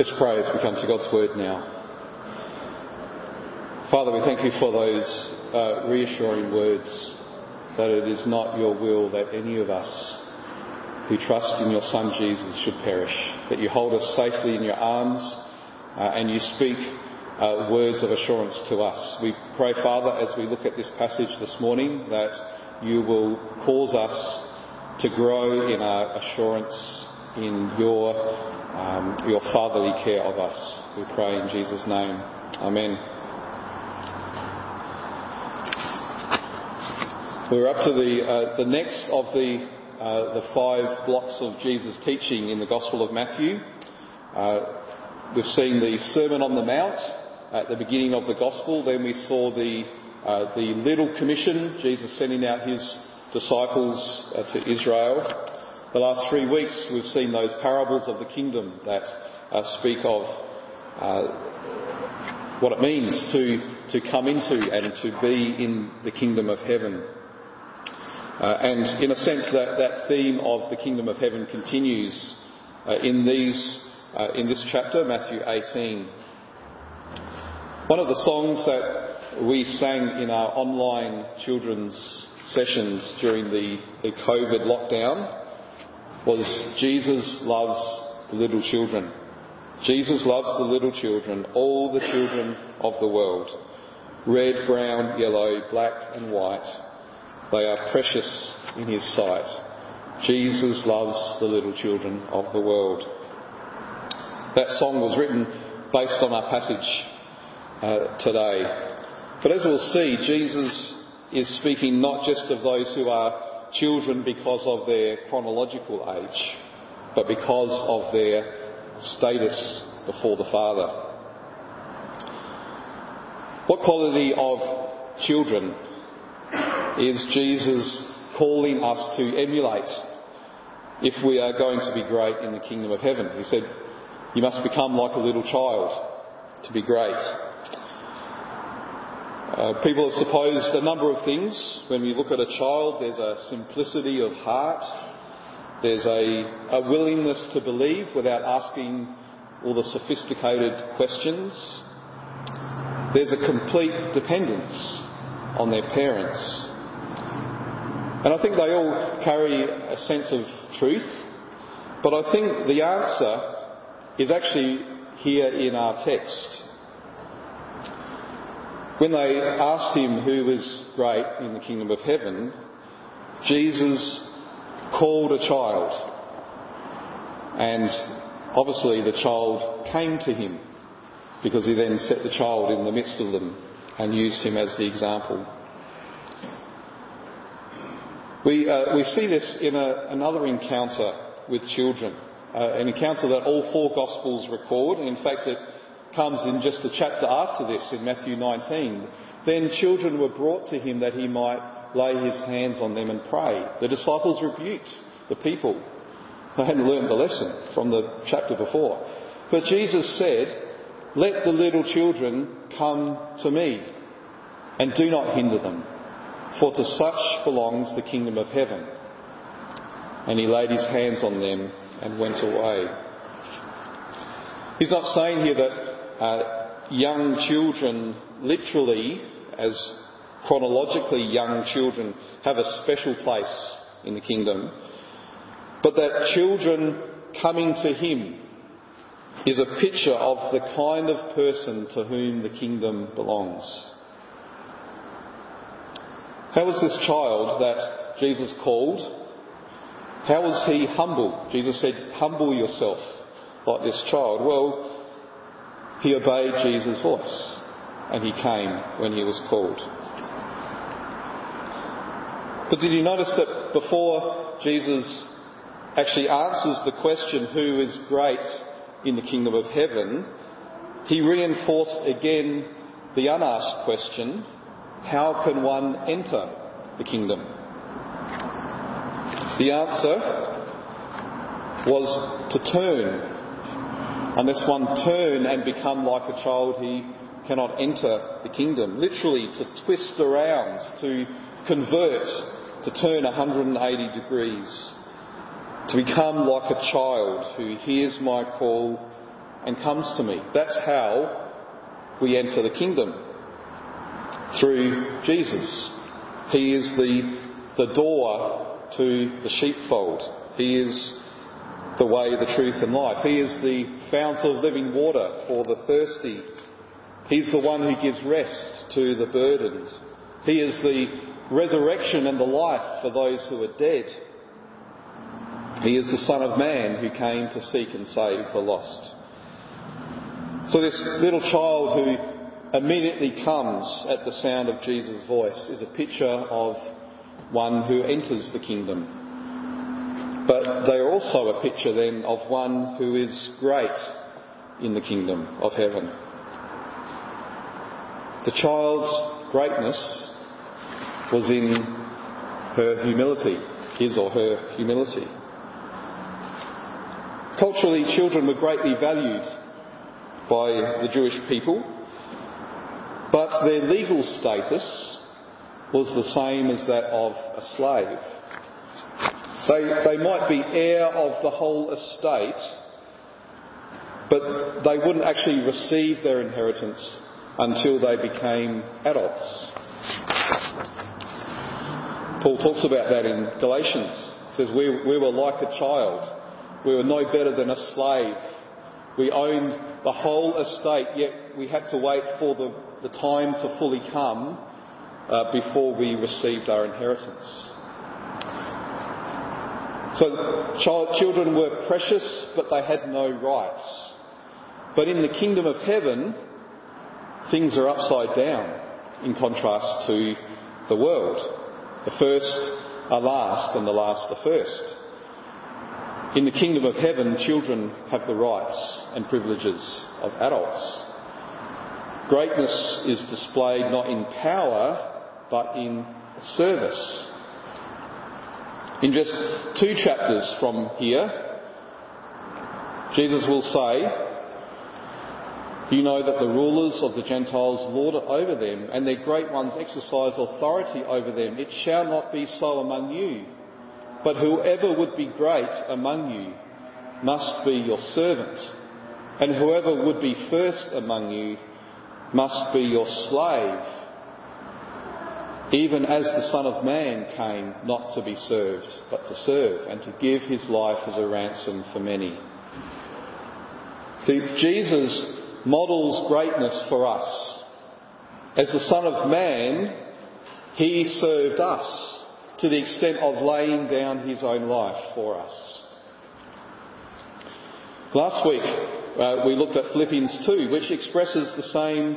Let's pray as we come to God's Word now. Father, we thank you for those uh, reassuring words that it is not your will that any of us who trust in your Son Jesus should perish, that you hold us safely in your arms uh, and you speak uh, words of assurance to us. We pray, Father, as we look at this passage this morning, that you will cause us to grow in our assurance in your, um, your fatherly care of us. We pray in Jesus' name. Amen. We're up to the, uh, the next of the, uh, the five blocks of Jesus' teaching in the Gospel of Matthew. Uh, we've seen the Sermon on the Mount at the beginning of the Gospel. Then we saw the, uh, the Little Commission, Jesus sending out his disciples uh, to Israel. The last three weeks we've seen those parables of the kingdom that uh, speak of what it means to, to come into and to be in the kingdom of heaven. Uh, and in a sense, that, that theme of the kingdom of heaven continues uh, in, these, uh, in this chapter, Matthew 18. One of the songs that we sang in our online children's sessions during the, the COVID lockdown was Jesus loves the little children. Jesus loves the little children, all the children of the world. Red, brown, yellow, black and white they are precious in his sight. Jesus loves the little children of the world. That song was written based on our passage uh, today. But as we'll see, Jesus is speaking not just of those who are children because of their chronological age, but because of their status before the Father. What quality of children is Jesus calling us to emulate if we are going to be great in the kingdom of heaven. He said, You must become like a little child to be great. Uh, people have supposed a number of things. When we look at a child, there's a simplicity of heart, there's a, a willingness to believe without asking all the sophisticated questions. There's a complete dependence on their parents. And I think they all carry a sense of truth, but I think the answer is actually here in our text. When they asked him who was great in the kingdom of heaven, Jesus called a child. And obviously the child came to him because he then set the child in the midst of them and used him as the example. We, uh, we see this in a, another encounter with children, uh, an encounter that all four Gospels record. And in fact, it comes in just the chapter after this in Matthew 19. Then children were brought to him that he might lay his hands on them and pray. The disciples rebuked the people. They hadn't learned the lesson from the chapter before. But Jesus said, Let the little children come to me and do not hinder them for to such belongs the kingdom of heaven. And he laid his hands on them and went away. He's not saying here that uh, young children, literally, as chronologically young children, have a special place in the kingdom, but that children coming to him is a picture of the kind of person to whom the kingdom belongs. How was this child that Jesus called? How was he humble? Jesus said, Humble yourself like this child. Well, he obeyed Jesus' voice and he came when he was called. But did you notice that before Jesus actually answers the question, Who is great in the kingdom of heaven? he reinforced again the unasked question how can one enter the kingdom? The answer was to turn. Unless one turn and become like a child, he cannot enter the kingdom. Literally, to twist around, to convert, to turn 180 degrees, to become like a child who hears my call and comes to me. That's how we enter the kingdom. Through Jesus. He is the, the door to the sheepfold. He is the way, the truth and life. He is the fount of living water for the thirsty. He's the one who gives rest to the burdened. He is the resurrection and the life for those who are dead. He is the Son of Man who came to seek and save the lost. So this little child who immediately comes at the sound of Jesus' voice is a picture of one who enters the kingdom. But they are also a picture then of one who is great in the kingdom of heaven. The child's greatness was in her humility, his or her humility. Culturally, children were greatly valued by the Jewish people, but their legal status was the same as that of a slave. They, they might be heir of the whole estate, but they wouldn't actually receive their inheritance until they became adults. Paul talks about that in Galatians. He says, we, we were like a child. We were no better than a slave. We owned the whole estate, yet we had to wait for the, the time to fully come uh, before we received our inheritance. So child, children were precious, but they had no rights. But in the kingdom of heaven, things are upside down in contrast to the world. The first are last and the last are first. In the kingdom of heaven, children have the rights and privileges of adults. Greatness is displayed not in power, but in service. In just two chapters from here, Jesus will say, you know that the rulers of the Gentiles lord it over them, and their great ones exercise authority over them. It shall not be so among you. But whoever would be great among you must be your servant, and whoever would be first among you must be your slave, even as the Son of Man came not to be served, but to serve, and to give his life as a ransom for many. See, Jesus models greatness for us. As the Son of Man, he served us to the extent of laying down his own life for us. Last week, uh, we looked at Philippians 2, which expresses the same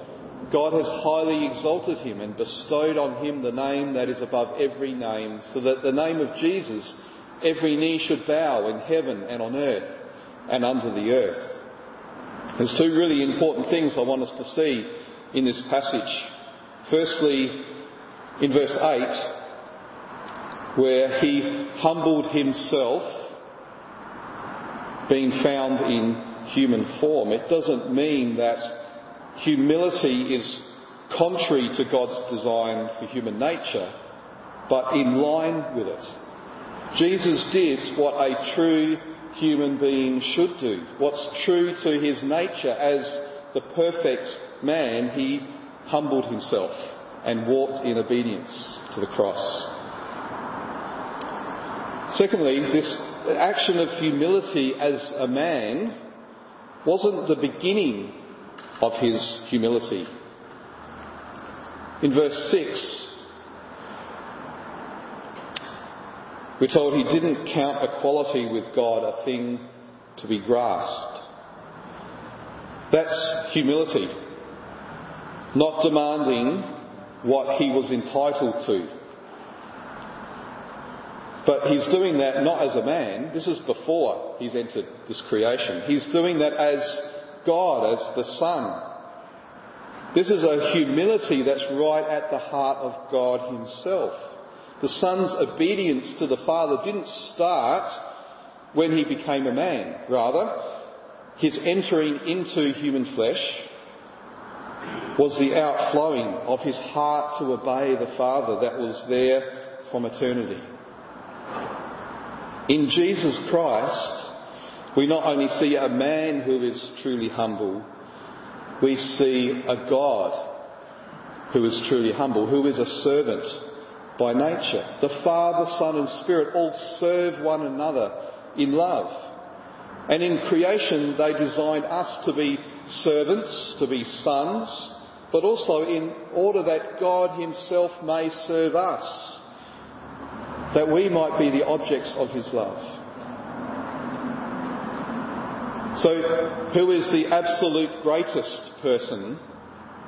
God has highly exalted him and bestowed on him the name that is above every name, so that the name of Jesus every knee should bow in heaven and on earth and under the earth there's two really important things I want us to see in this passage. Firstly, in verse 8, where he humbled himself, being found in human form. It doesn't mean that humility is contrary to God's design for human nature, but in line with it. Jesus did what a true human being should do. What's true to his nature as the perfect man, he humbled himself and walked in obedience to the cross. Secondly, this action of humility as a man wasn't the beginning of his humility. In verse 6, We're told he didn't count equality with God a thing to be grasped. That's humility. Not demanding what he was entitled to. But he's doing that not as a man. This is before he's entered this creation. He's doing that as God, as the Son. This is a humility that's right at the heart of God Himself. The Son's obedience to the Father didn't start when He became a man. Rather, His entering into human flesh was the outflowing of His heart to obey the Father that was there from eternity. In Jesus Christ, we not only see a man who is truly humble, we see a God who is truly humble, who is a servant by nature. The Father, Son and Spirit all serve one another in love. And in creation they designed us to be servants, to be sons, but also in order that God himself may serve us, that we might be the objects of his love. So, who is the absolute greatest person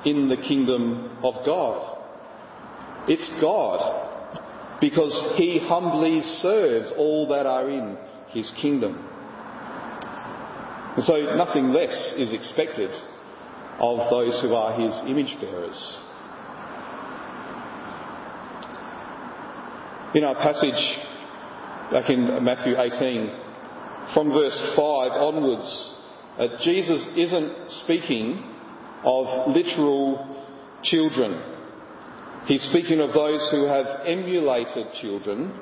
in the kingdom of God? It's God, because he humbly serves all that are in his kingdom. And so nothing less is expected of those who are his image bearers. In our passage back in Matthew 18, from verse 5 onwards, uh, Jesus isn't speaking of literal children. He's speaking of those who have emulated children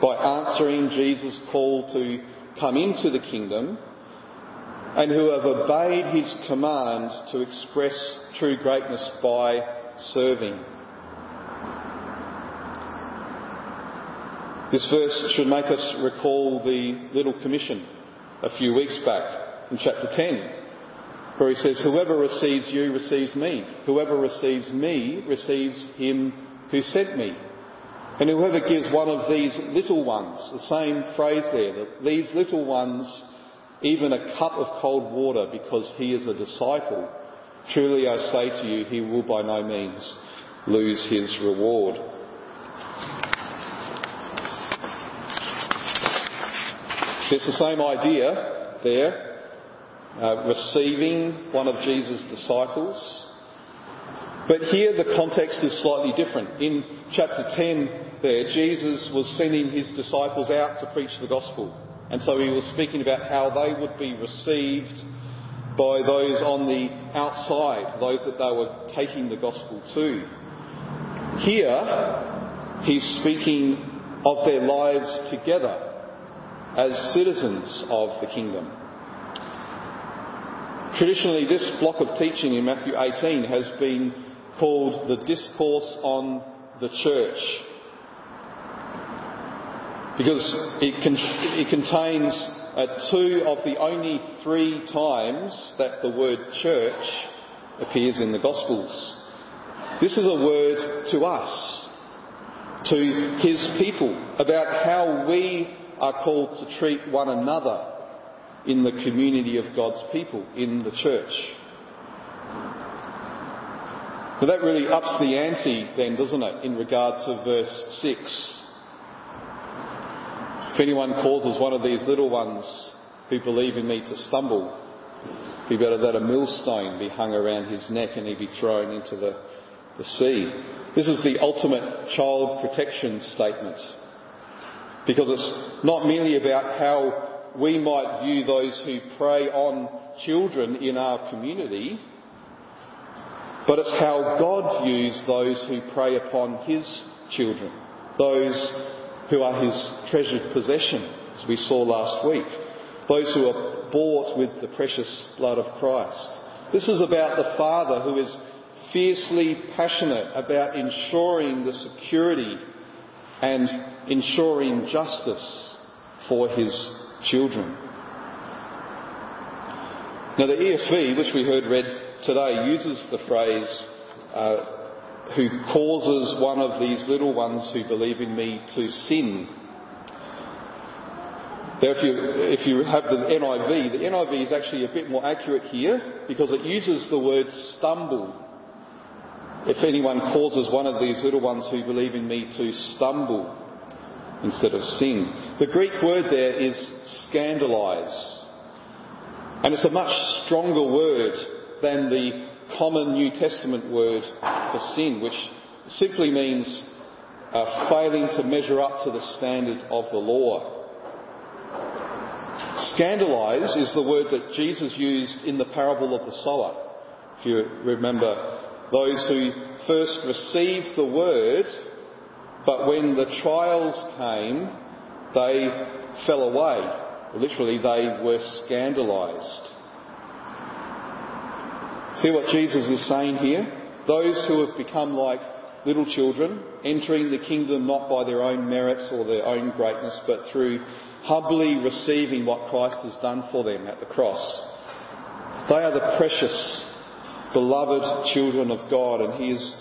by answering Jesus' call to come into the kingdom and who have obeyed his command to express true greatness by serving. This verse should make us recall the Little Commission a few weeks back in chapter 10, where he says, Whoever receives you receives me. Whoever receives me receives him who sent me. And whoever gives one of these little ones, the same phrase there, that these little ones, even a cup of cold water because he is a disciple, truly I say to you, he will by no means lose his reward. It's the same idea there, uh, receiving one of Jesus' disciples. But here the context is slightly different. In chapter 10 there, Jesus was sending his disciples out to preach the gospel. And so he was speaking about how they would be received by those on the outside, those that they were taking the gospel to. Here, he's speaking of their lives together as citizens of the kingdom. Traditionally, this block of teaching in Matthew 18 has been called the Discourse on the Church because it, con- it contains uh, two of the only three times that the word church appears in the Gospels. This is a word to us, to his people, about how we are called to treat one another in the community of God's people, in the church. But that really ups the ante then, doesn't it, in regard to verse 6. If anyone causes one of these little ones who believe in me to stumble, be better that a millstone be hung around his neck and he be thrown into the, the sea. This is the ultimate child protection statement because it's not merely about how we might view those who prey on children in our community, but it's how God views those who prey upon His children, those who are His treasured possession, as we saw last week, those who are bought with the precious blood of Christ. This is about the Father who is fiercely passionate about ensuring the security and ensuring justice for his children. Now, the ESV, which we heard read today, uses the phrase, uh, who causes one of these little ones who believe in me to sin. Now, if you, if you have the NIV, the NIV is actually a bit more accurate here because it uses the word stumble if anyone causes one of these little ones who believe in me to stumble instead of sin. The Greek word there is scandalize. And it's a much stronger word than the common New Testament word for sin, which simply means uh, failing to measure up to the standard of the law. Scandalize is the word that Jesus used in the parable of the sower. If you remember, those who first received the word, but when the trials came, they fell away. Literally, they were scandalized. See what Jesus is saying here? Those who have become like little children, entering the kingdom not by their own merits or their own greatness, but through humbly receiving what Christ has done for them at the cross. They are the precious, beloved children of God, and He is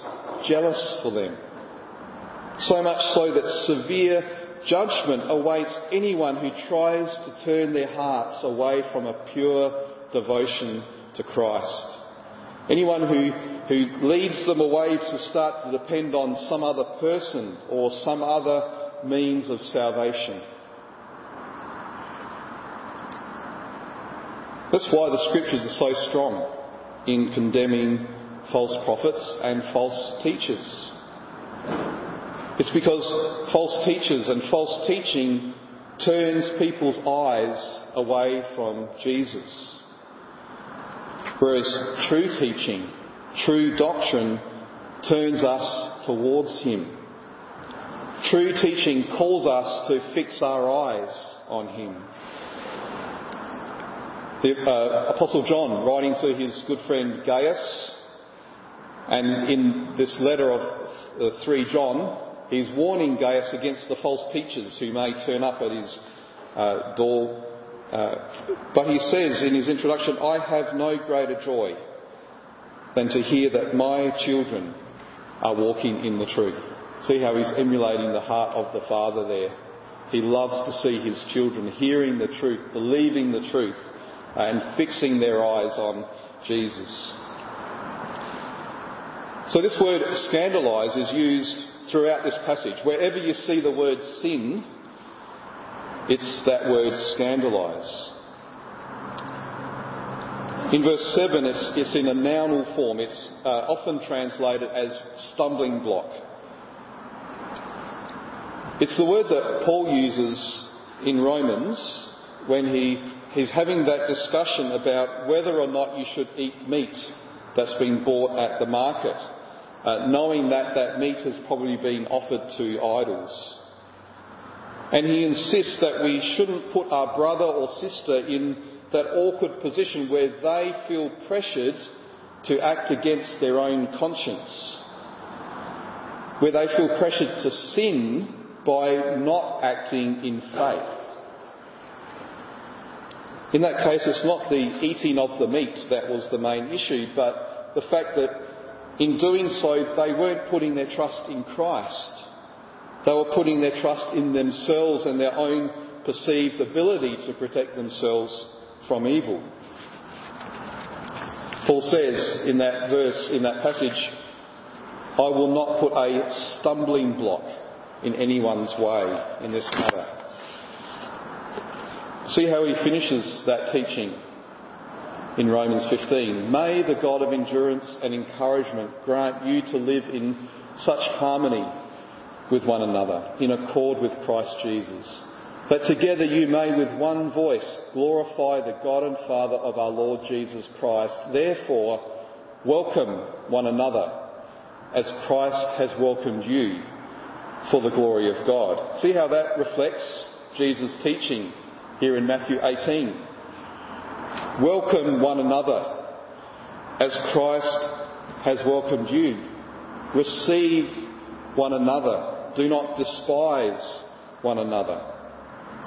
jealous for them. So much so that severe judgment awaits anyone who tries to turn their hearts away from a pure devotion to Christ. Anyone who, who leads them away to start to depend on some other person or some other means of salvation. That's why the scriptures are so strong in condemning false prophets and false teachers. It's because false teachers and false teaching turns people's eyes away from Jesus. Whereas true teaching, true doctrine turns us towards Him. True teaching calls us to fix our eyes on Him. The uh, Apostle John, writing to his good friend Gaius, and in this letter of uh, 3 John, he's warning Gaius against the false teachers who may turn up at his uh, door. Uh, but he says in his introduction, I have no greater joy than to hear that my children are walking in the truth. See how he's emulating the heart of the Father there. He loves to see his children hearing the truth, believing the truth, and fixing their eyes on Jesus. So this word scandalise is used throughout this passage. Wherever you see the word sin, it's that word scandalise. In verse 7, it's, it's in a nounal form. It's uh, often translated as stumbling block. It's the word that Paul uses in Romans when he he's having that discussion about whether or not you should eat meat that's been bought at the market, uh, knowing that that meat has probably been offered to idols. And he insists that we shouldn't put our brother or sister in that awkward position where they feel pressured to act against their own conscience, where they feel pressured to sin by not acting in faith. In that case, it's not the eating of the meat that was the main issue, but the fact that in doing so, they weren't putting their trust in Christ. They were putting their trust in themselves and their own perceived ability to protect themselves from evil. Paul says in that verse, in that passage, I will not put a stumbling block in anyone's way in this matter. See how he finishes that teaching in Romans 15. May the God of endurance and encouragement grant you to live in such harmony with one another, in accord with Christ Jesus, that together you may with one voice glorify the God and Father of our Lord Jesus Christ. Therefore, welcome one another as Christ has welcomed you for the glory of God. See how that reflects Jesus' teaching here in Matthew 18. Welcome one another as Christ has welcomed you. Receive one another. Do not despise one another.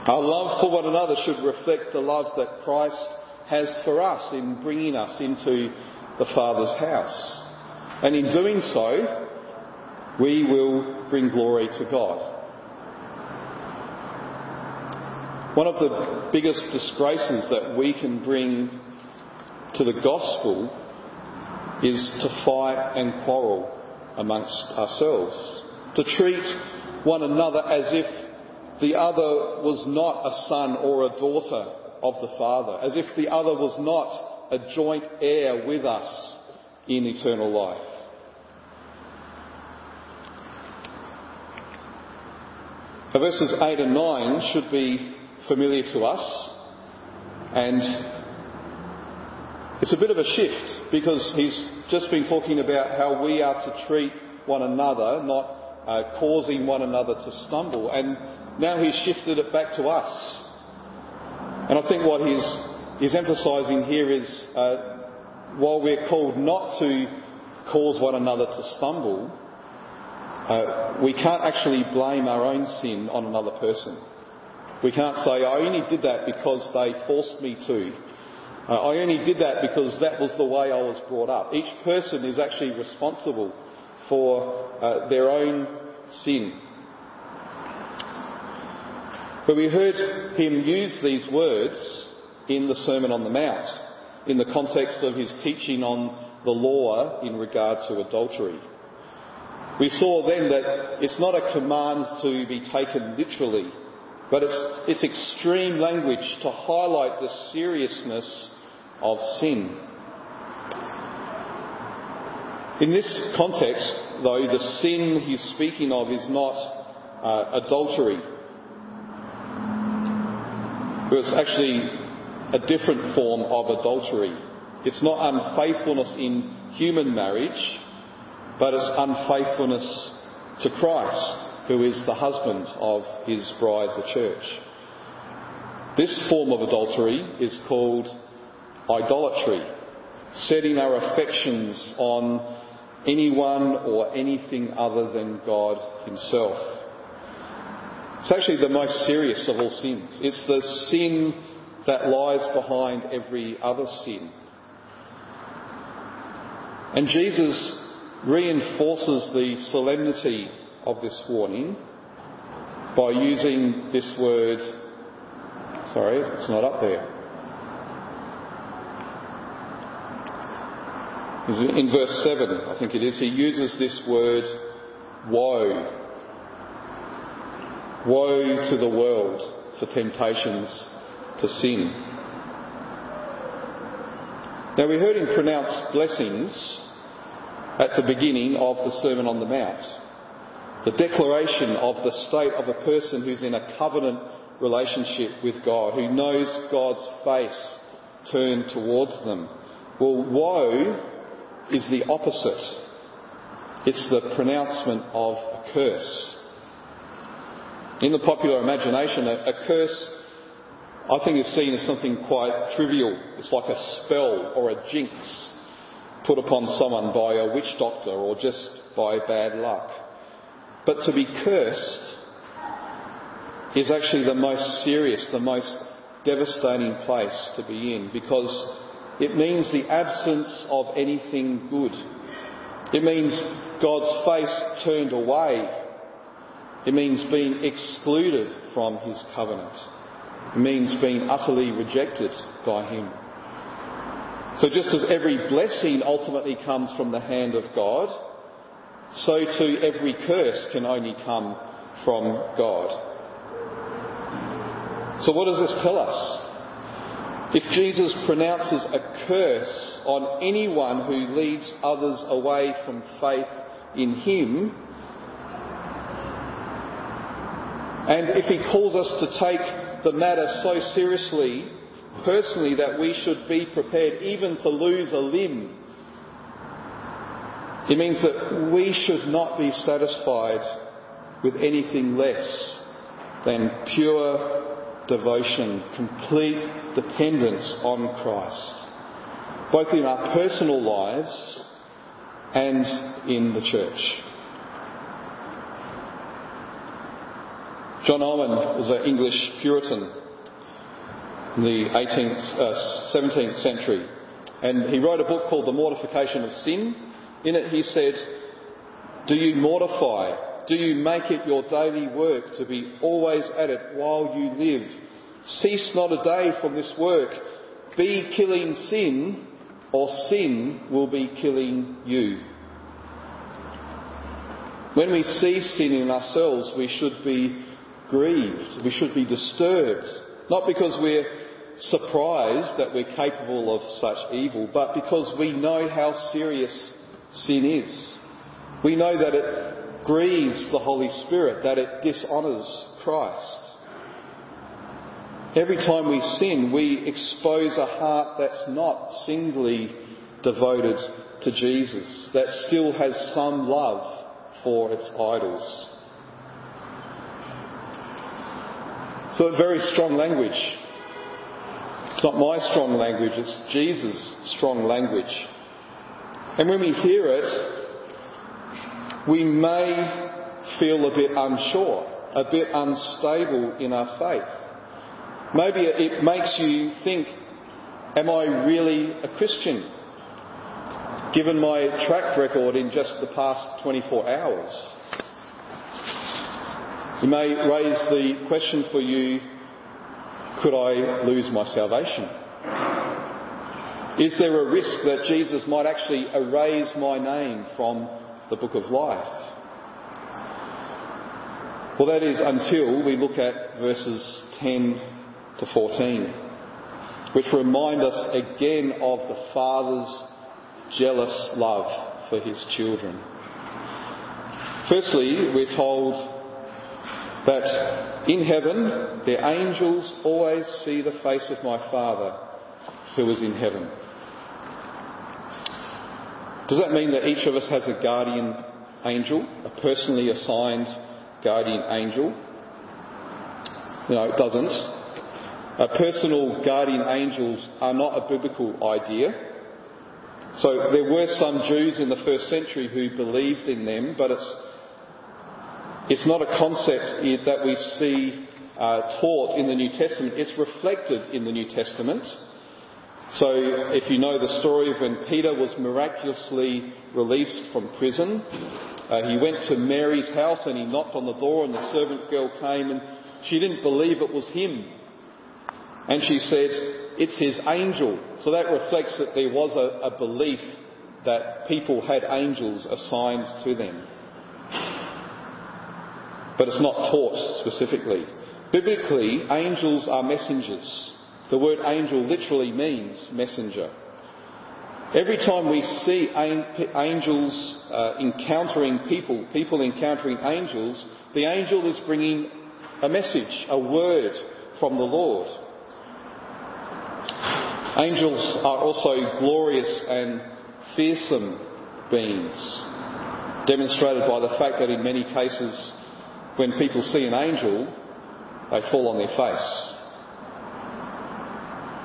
Our love for one another should reflect the love that Christ has for us in bringing us into the Father's house. And in doing so, we will bring glory to God. One of the biggest disgraces that we can bring to the gospel is to fight and quarrel amongst ourselves, to treat one another as if the other was not a son or a daughter of the Father, as if the other was not a joint heir with us in eternal life. Now, verses 8 and 9 should be familiar to us, and it's a bit of a shift because he's just been talking about how we are to treat one another, not uh, causing one another to stumble, and now he's shifted it back to us. And I think what he's, he's emphasising here is uh, while we're called not to cause one another to stumble, uh, we can't actually blame our own sin on another person. We can't say, I only did that because they forced me to. Uh, I only did that because that was the way I was brought up. Each person is actually responsible for uh, their own sin. But we heard him use these words in the Sermon on the Mount in the context of his teaching on the law in regard to adultery. We saw then that it's not a command to be taken literally, but it's, it's extreme language to highlight the seriousness of sin. In this context, though, the sin he's speaking of is not uh, adultery. It's actually a different form of adultery. It's not unfaithfulness in human marriage, but it's unfaithfulness to Christ, who is the husband of his bride, the church. This form of adultery is called idolatry, setting our affections on anyone or anything other than God Himself. It's actually the most serious of all sins. It's the sin that lies behind every other sin. And Jesus reinforces the solemnity of this warning by using this word. Sorry, it's not up there. In verse 7, I think it is, he uses this word, woe. Woe to the world for temptations to sin. Now we heard him pronounce blessings at the beginning of the Sermon on the Mount. The declaration of the state of a person who's in a covenant relationship with God, who knows God's face turned towards them. Well, woe is the opposite. It's the pronouncement of a curse. In the popular imagination, a, a curse, I think, is seen as something quite trivial. It's like a spell or a jinx put upon someone by a witch doctor or just by bad luck. But to be cursed is actually the most serious, the most devastating place to be in because it means the absence of anything good. It means God's face turned away. It means being excluded from His covenant. It means being utterly rejected by Him. So just as every blessing ultimately comes from the hand of God, so too every curse can only come from God. So what does this tell us? If Jesus pronounces a curse on anyone who leads others away from faith in Him, and if He calls us to take the matter so seriously, personally, that we should be prepared even to lose a limb, it means that we should not be satisfied with anything less than pure devotion, complete dependence on Christ, both in our personal lives and in the church. John Owen was an English Puritan in the 18th, uh, 17th century, and he wrote a book called The Mortification of Sin. In it, he said, Do you mortify do you make it your daily work to be always at it while you live? Cease not a day from this work. Be killing sin, or sin will be killing you. When we see sin in ourselves, we should be grieved. We should be disturbed. Not because we're surprised that we're capable of such evil, but because we know how serious sin is. We know that it grieves the Holy Spirit, that it dishonours Christ. Every time we sin, we expose a heart that's not singly devoted to Jesus, that still has some love for its idols. So very strong language. It's not my strong language, it's Jesus' strong language. And when we hear it, we may feel a bit unsure, a bit unstable in our faith. Maybe it makes you think, am I really a Christian? Given my track record in just the past 24 hours. You may raise the question for you, could I lose my salvation? Is there a risk that Jesus might actually erase my name from the book of life? Well, that is until we look at verses 10 to 14, which remind us again of the Father's jealous love for his children. Firstly, we're told that in heaven the angels always see the face of my Father who is in heaven. Does that mean that each of us has a guardian angel, a personally assigned guardian angel? No, it doesn't. Uh, personal guardian angels are not a biblical idea. So there were some Jews in the first century who believed in them, but it's it's not a concept that we see uh, taught in the New Testament. It's reflected in the New Testament. So, if you know the story of when Peter was miraculously released from prison, uh, he went to Mary's house and he knocked on the door, and the servant girl came and she didn't believe it was him. And she said, It's his angel. So that reflects that there was a, a belief that people had angels assigned to them but it's not taught specifically. Biblically, angels are messengers. The word angel literally means messenger. Every time we see angels uh, encountering people, people encountering angels, the angel is bringing a message, a word from the Lord. Angels are also glorious and fearsome beings, demonstrated by the fact that in many cases when people see an angel, they fall on their face.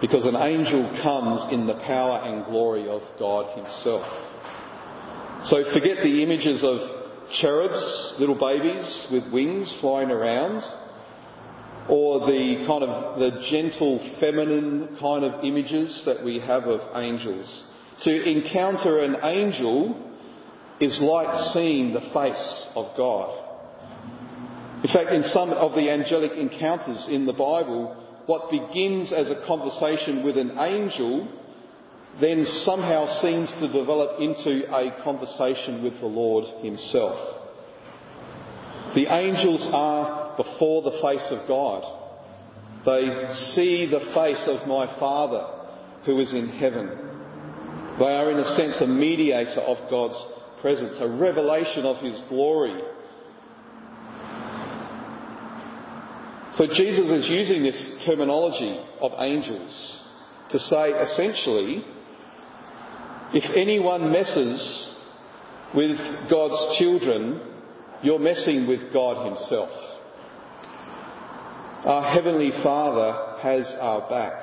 Because an angel comes in the power and glory of God Himself. So forget the images of cherubs, little babies with wings flying around, or the kind of the gentle feminine kind of images that we have of angels. To encounter an angel is like seeing the face of God. In fact, in some of the angelic encounters in the Bible, what begins as a conversation with an angel then somehow seems to develop into a conversation with the Lord Himself. The angels are before the face of God. They see the face of my Father who is in heaven. They are, in a sense, a mediator of God's presence, a revelation of His glory So Jesus is using this terminology of angels to say essentially, if anyone messes with God's children, you're messing with God Himself. Our Heavenly Father has our back.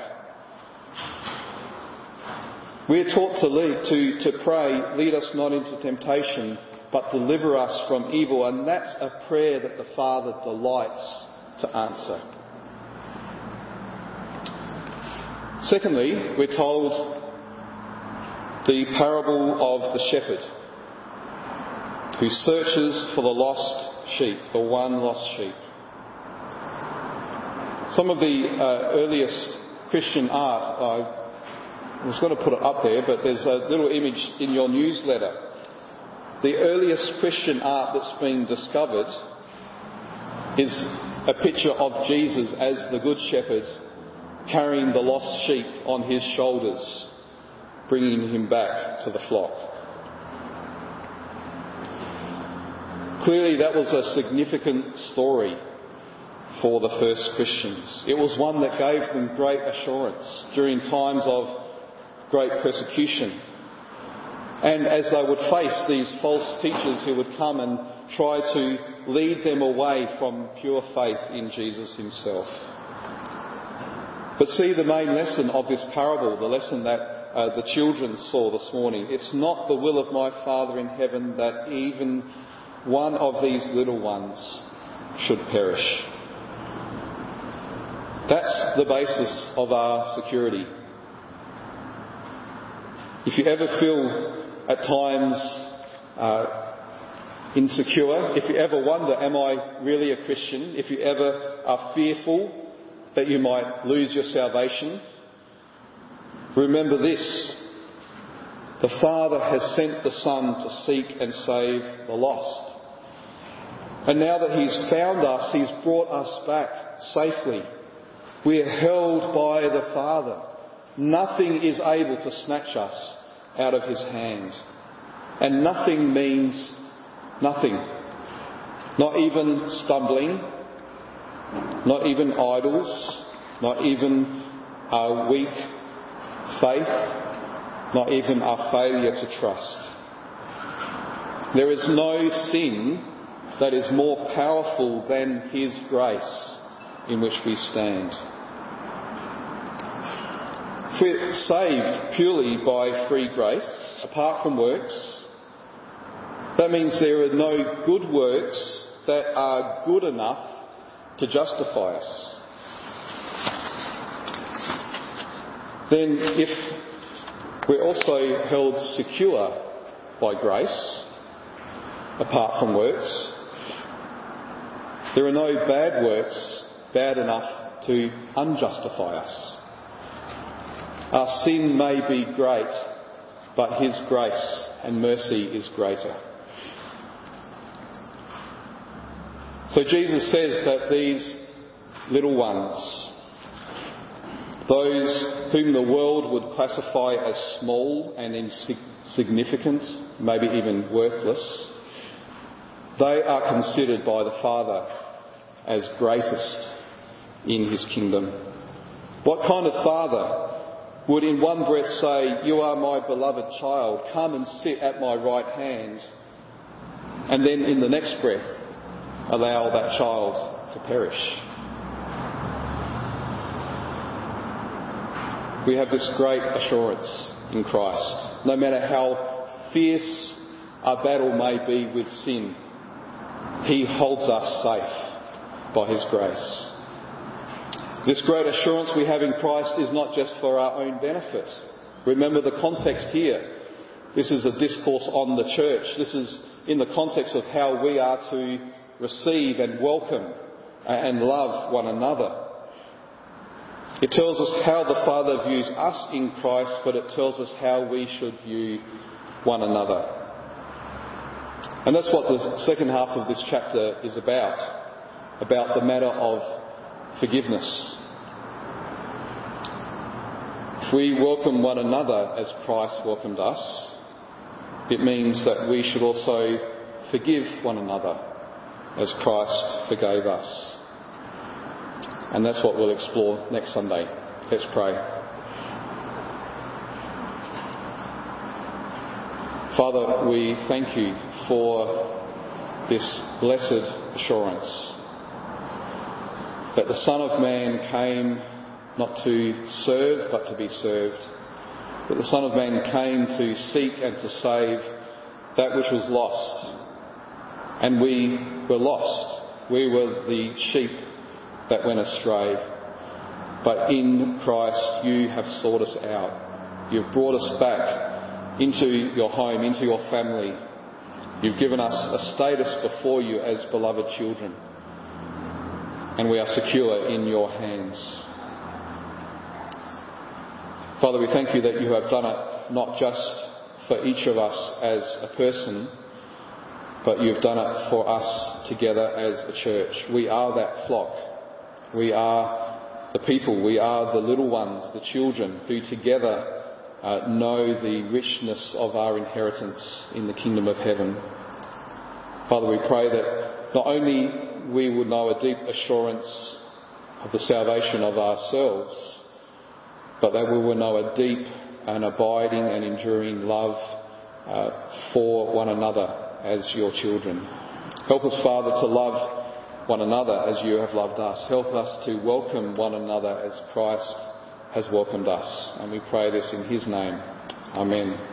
We're taught to, lead, to, to pray, lead us not into temptation, but deliver us from evil. And that's a prayer that the Father delights to answer. Secondly, we're told the parable of the shepherd who searches for the lost sheep, the one lost sheep. Some of the uh, earliest Christian art, I was going to put it up there, but there's a little image in your newsletter. The earliest Christian art that's been discovered is a picture of Jesus as the Good Shepherd carrying the lost sheep on his shoulders, bringing him back to the flock. Clearly, that was a significant story for the first Christians. It was one that gave them great assurance during times of great persecution. And as they would face these false teachers who would come and try to lead them away from pure faith in Jesus himself. But see the main lesson of this parable, the lesson that uh, the children saw this morning. It's not the will of my Father in heaven that even one of these little ones should perish. That's the basis of our security. If you ever feel at times uh, insecure, if you ever wonder, am I really a Christian? If you ever are fearful that you might lose your salvation, remember this. The Father has sent the Son to seek and save the lost. And now that He's found us, He's brought us back safely. We are held by the Father. Nothing is able to snatch us out of His hand. And nothing means nothing. Not even stumbling, not even idols, not even our weak faith, not even our failure to trust. There is no sin that is more powerful than His grace in which we stand. If we're saved purely by free grace, apart from works, that means there are no good works that are good enough to justify us. Then, if we're also held secure by grace, apart from works, there are no bad works bad enough to unjustify us. Our sin may be great, but His grace and mercy is greater. So Jesus says that these little ones, those whom the world would classify as small and insignificant, maybe even worthless, they are considered by the Father as greatest in his kingdom. What kind of father would in one breath say, You are my beloved child, come and sit at my right hand, and then in the next breath allow that child to perish. We have this great assurance in Christ. No matter how fierce our battle may be with sin, He holds us safe by His grace. This great assurance we have in Christ is not just for our own benefit. Remember the context here. This is a discourse on the church. This is in the context of how we are to receive and welcome and love one another. It tells us how the Father views us in Christ, but it tells us how we should view one another. And that's what the second half of this chapter is about. About the matter of forgiveness. If we welcome one another as Christ welcomed us, it means that we should also forgive one another as Christ forgave us. And that's what we'll explore next Sunday. Let's pray. Father, we thank you for this blessed assurance that the Son of Man came not to serve but to be served, that the Son of Man came to seek and to save that which was lost. And we were lost. We were the sheep that went astray. But in Christ you have sought us out. You've brought us back into your home, into your family. You've given us a status before you as beloved children. And we are secure in your hands. Father, we thank you that you have done it not just for each of us as a person, but you've done it for us together as a church. We are that flock. We are the people, we are the little ones, the children, who together uh, know the richness of our inheritance in the kingdom of heaven. Father, we pray that not only we would know a deep assurance of the salvation of ourselves, but that we will know a deep and abiding and enduring love uh, for one another as your children. Help us, Father, to love one another as you have loved us. Help us to welcome one another as Christ has welcomed us. And we pray this in his name. Amen.